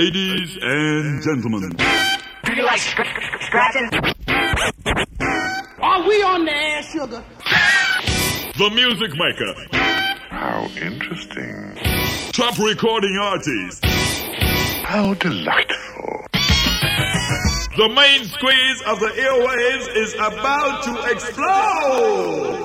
Ladies and gentlemen. Do you like scr- scr- scratching? Are we on the air, sugar? The Music Maker. How interesting. Top recording artist. How delightful. The main squeeze of the airwaves is about to explode.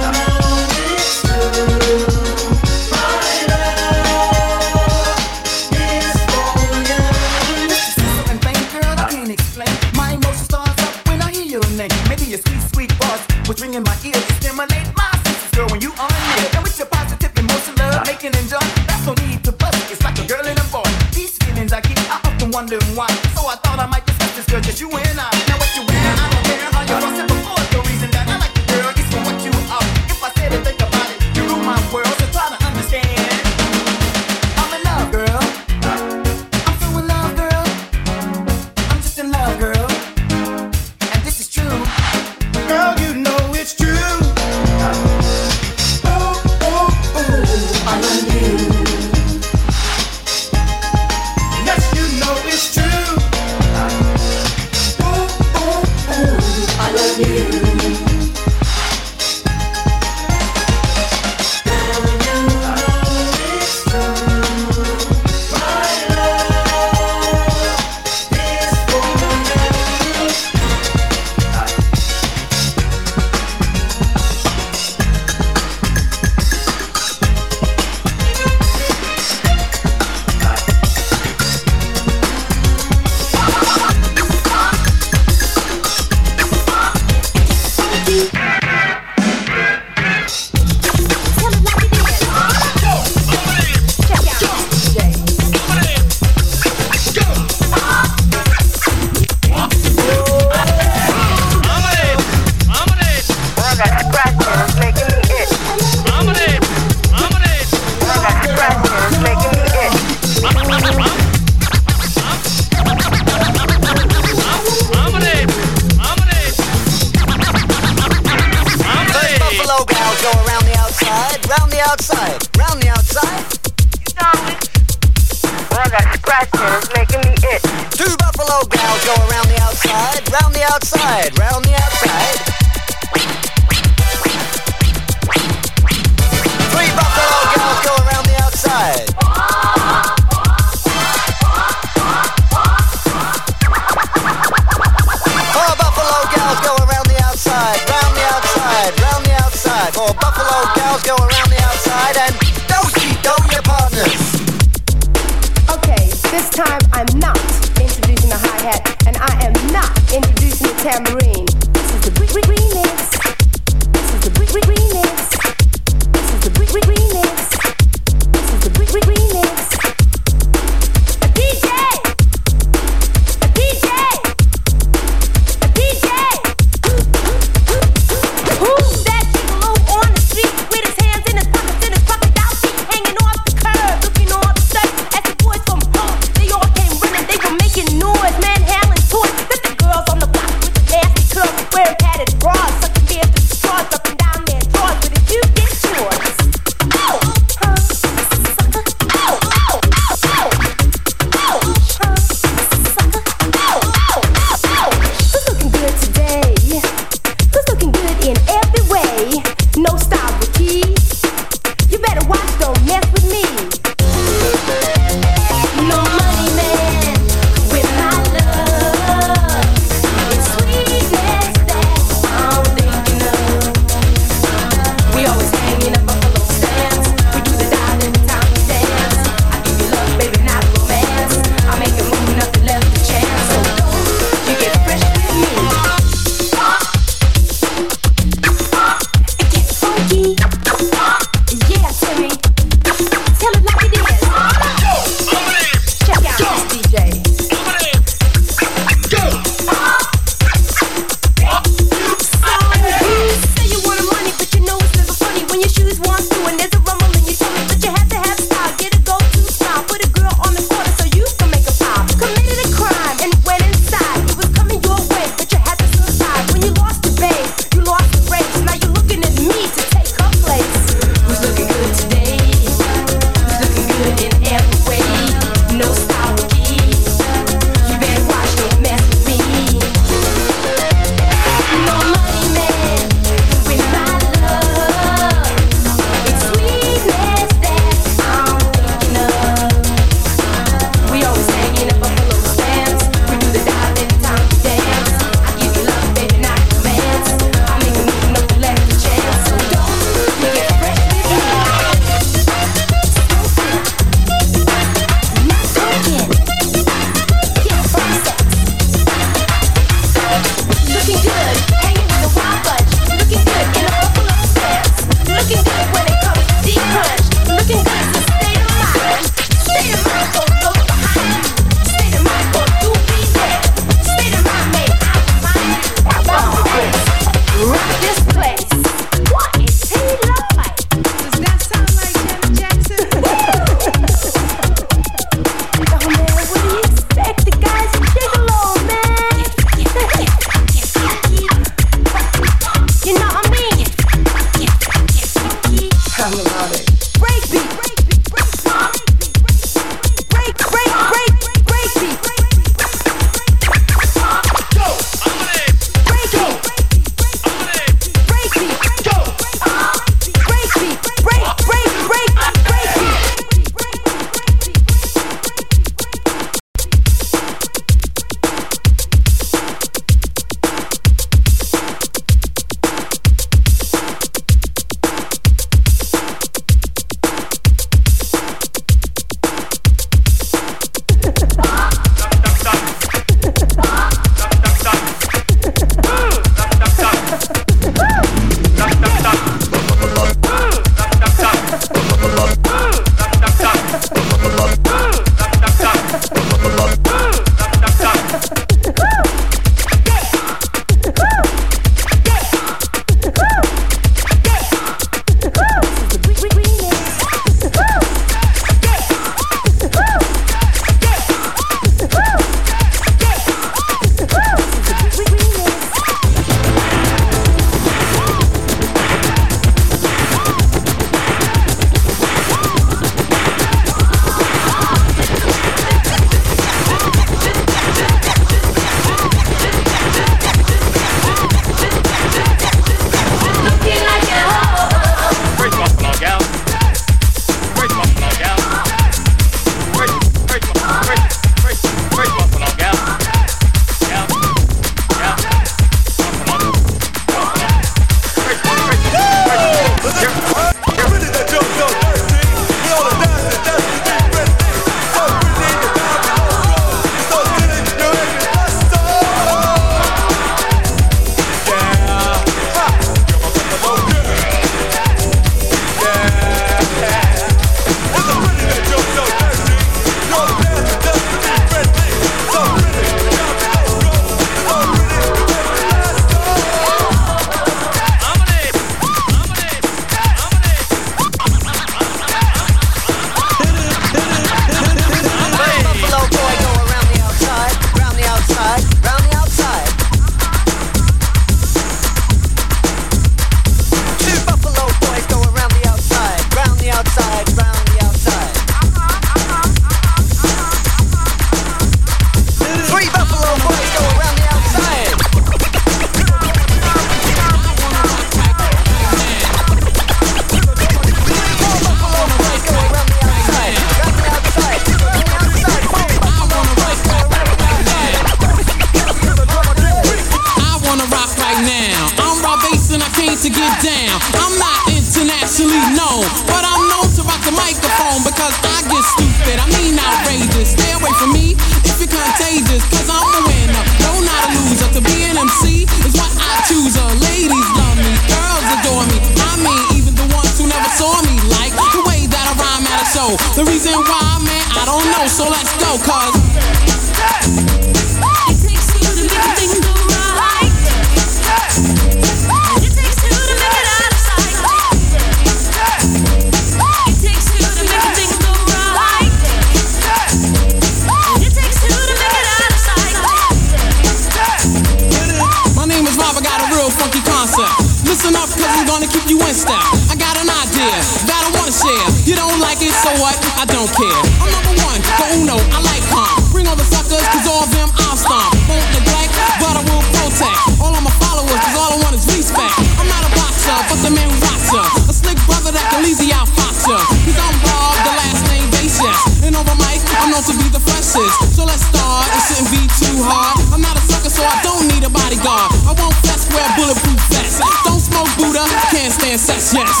Sex, yes.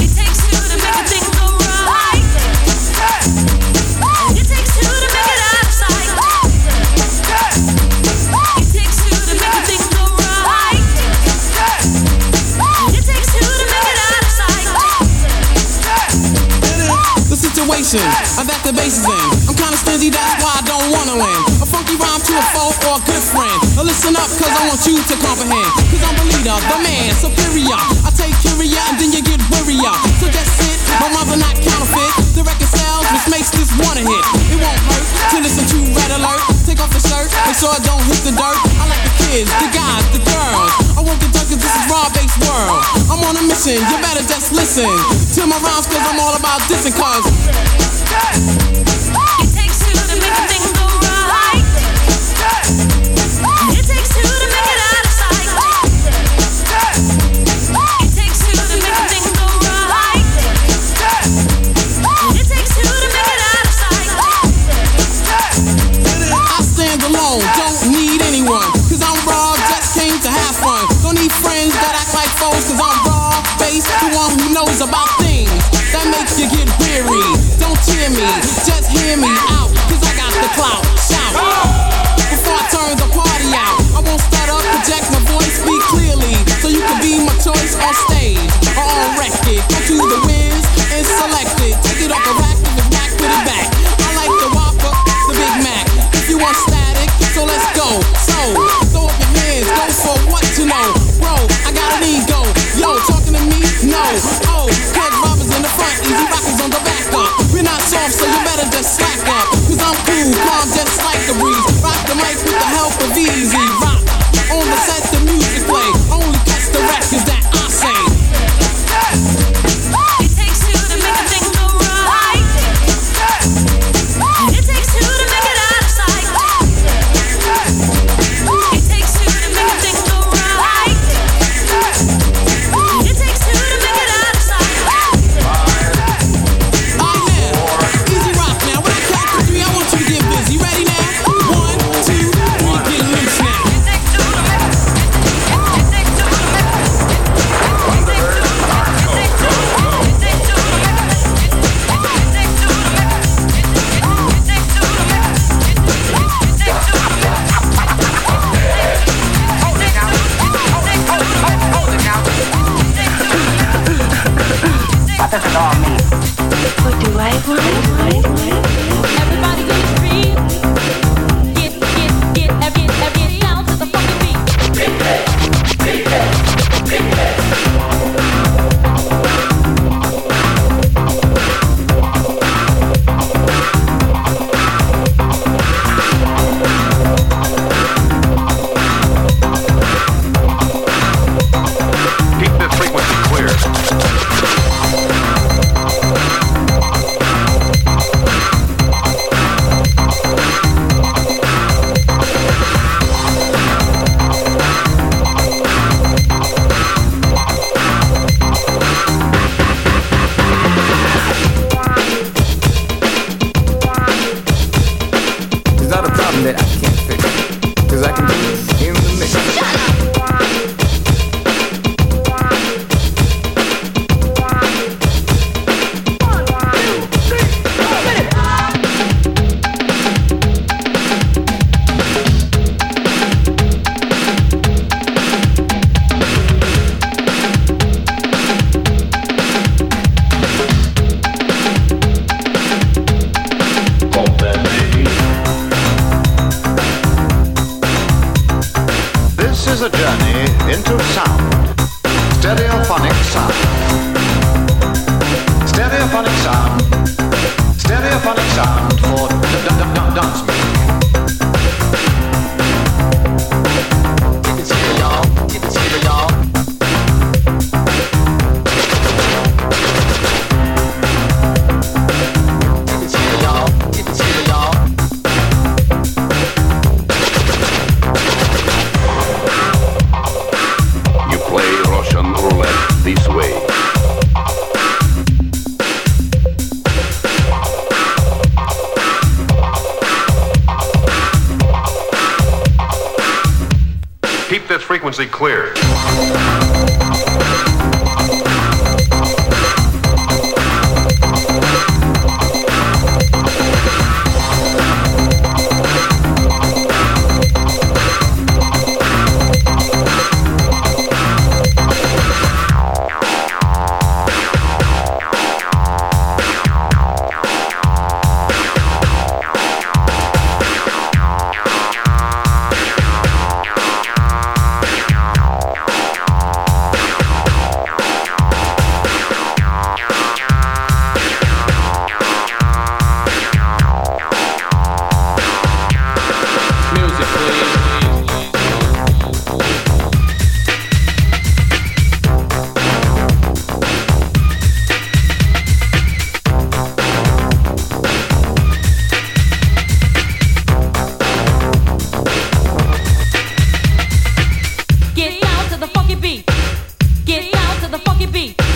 It takes two to make a thing go right. It takes two to make it out. It takes two to make a thing go right. It takes two to make it out. The situation that the bass in. I'm kinda stingy, that's why I don't wanna win. A funky rhyme to a foe or a good friend. Listen up, cause I want you to comprehend. Cause I'm the leader, the man, superior. I take curia and then you get wearier. So that's it, my are not counterfeit. The record sells, which makes this one a hit. It won't hurt to listen to Red Alert. Take off the shirt, make sure it don't hit the dirt. I like the kids, the guys, the girls. I want the cause this is Rob Base world. I'm on a mission, you better just listen to my rhymes cause I'm all about dissing cause Don't me, just hear me out, cause I got the clout. Shout. Before I turn the party out, I won't start up, project my voice, speak clearly. So you can be my choice on stage or on record. Go to the wins and select it. Take it off the cool, calm, just like the breeze. Rock the mic with the help of E-Z. Funky beat.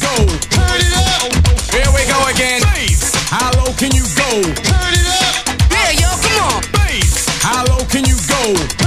go? Turn it up. Here we go again. Bass. How low can you go? Turn it up. Yo, come on. Bass. How low can you go?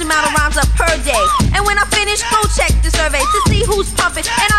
amount of rhymes up per day. And when I finish, go check the survey to see who's pumping. And I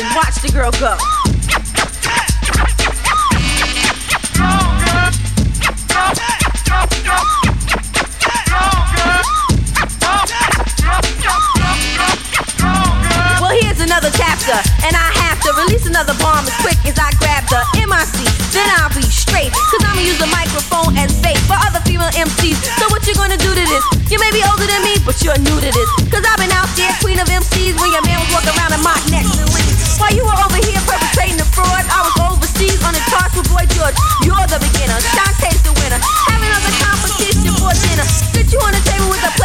and watch the girl go. You on a table with a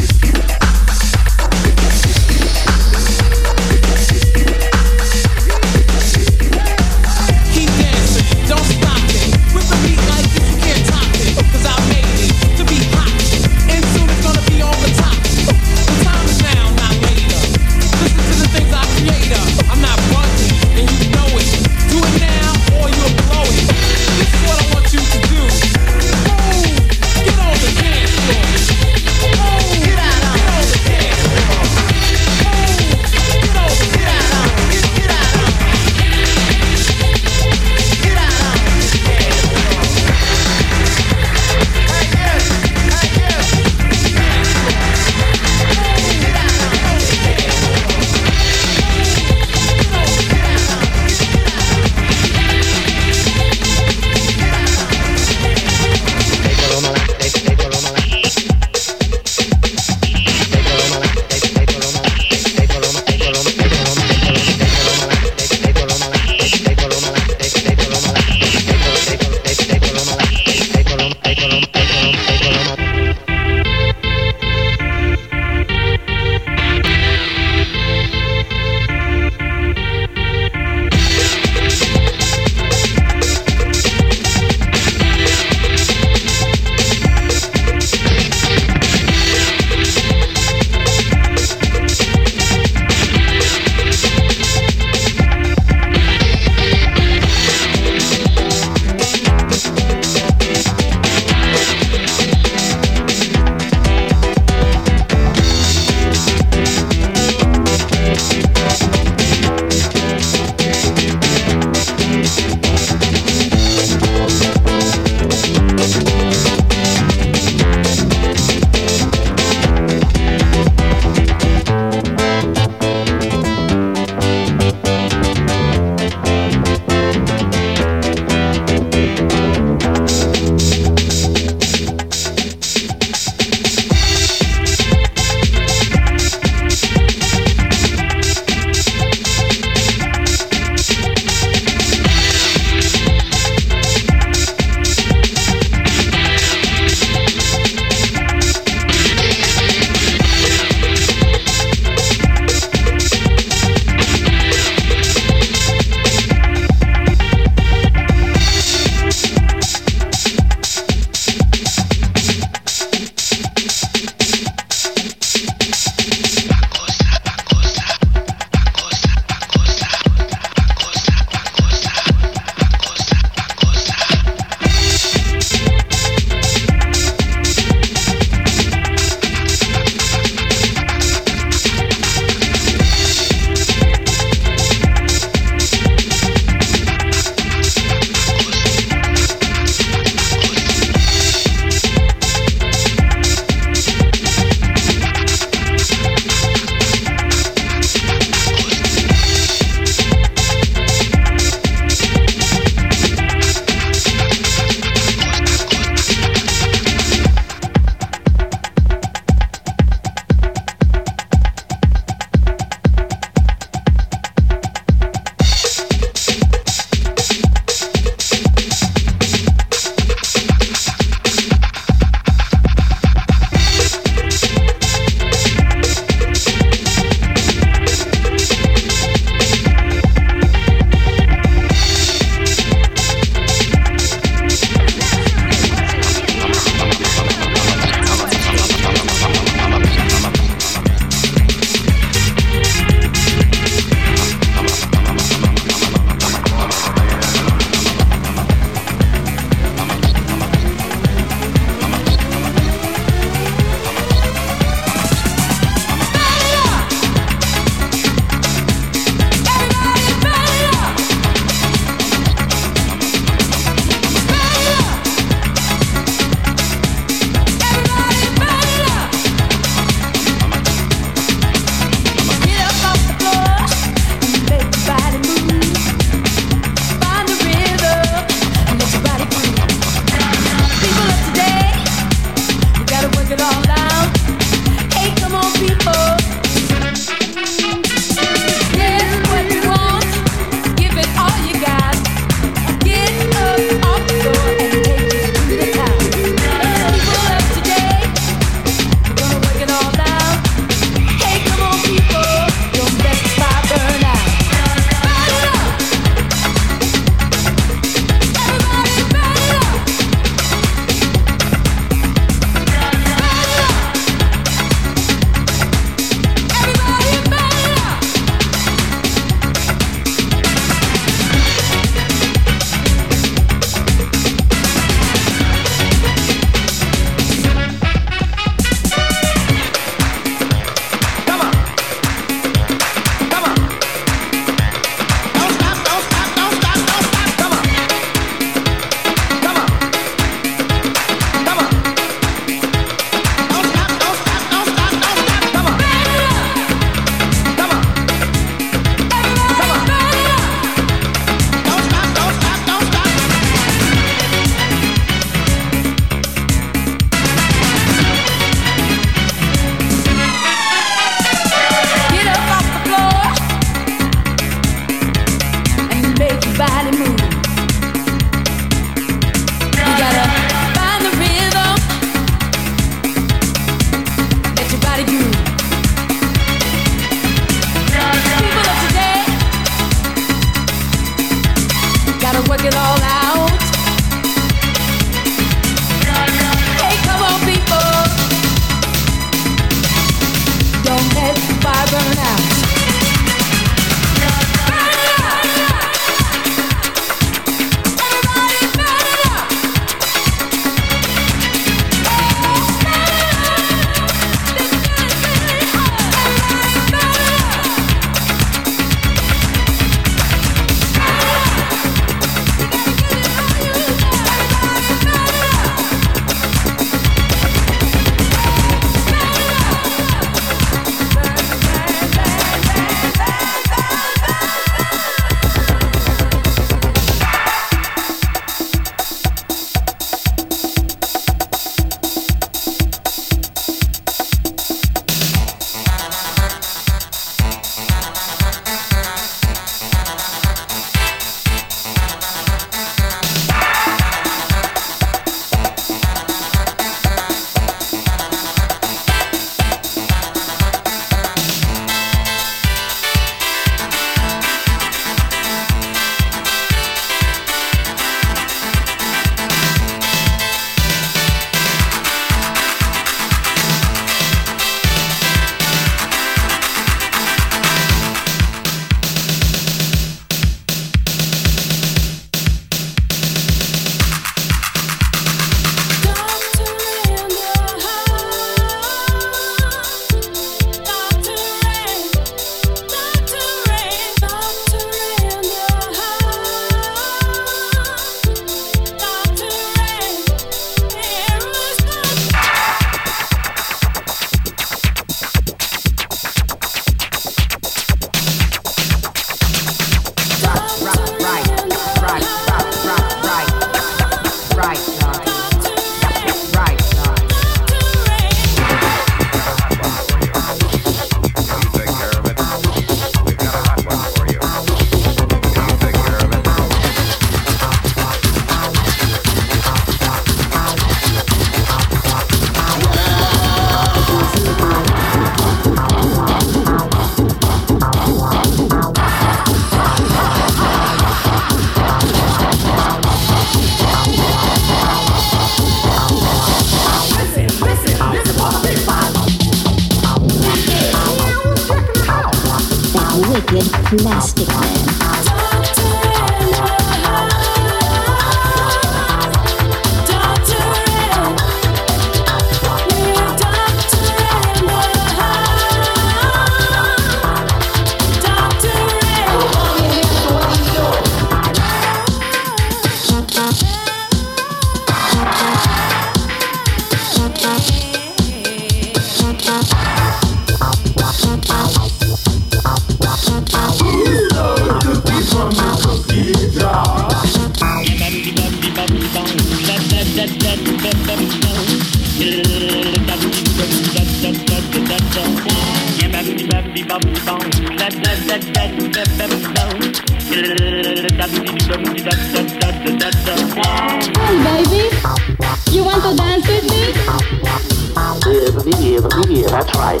that's right.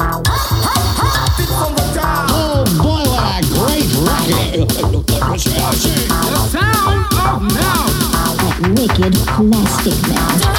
Oh boy, what a great record! the sound of now. That wicked plastic man.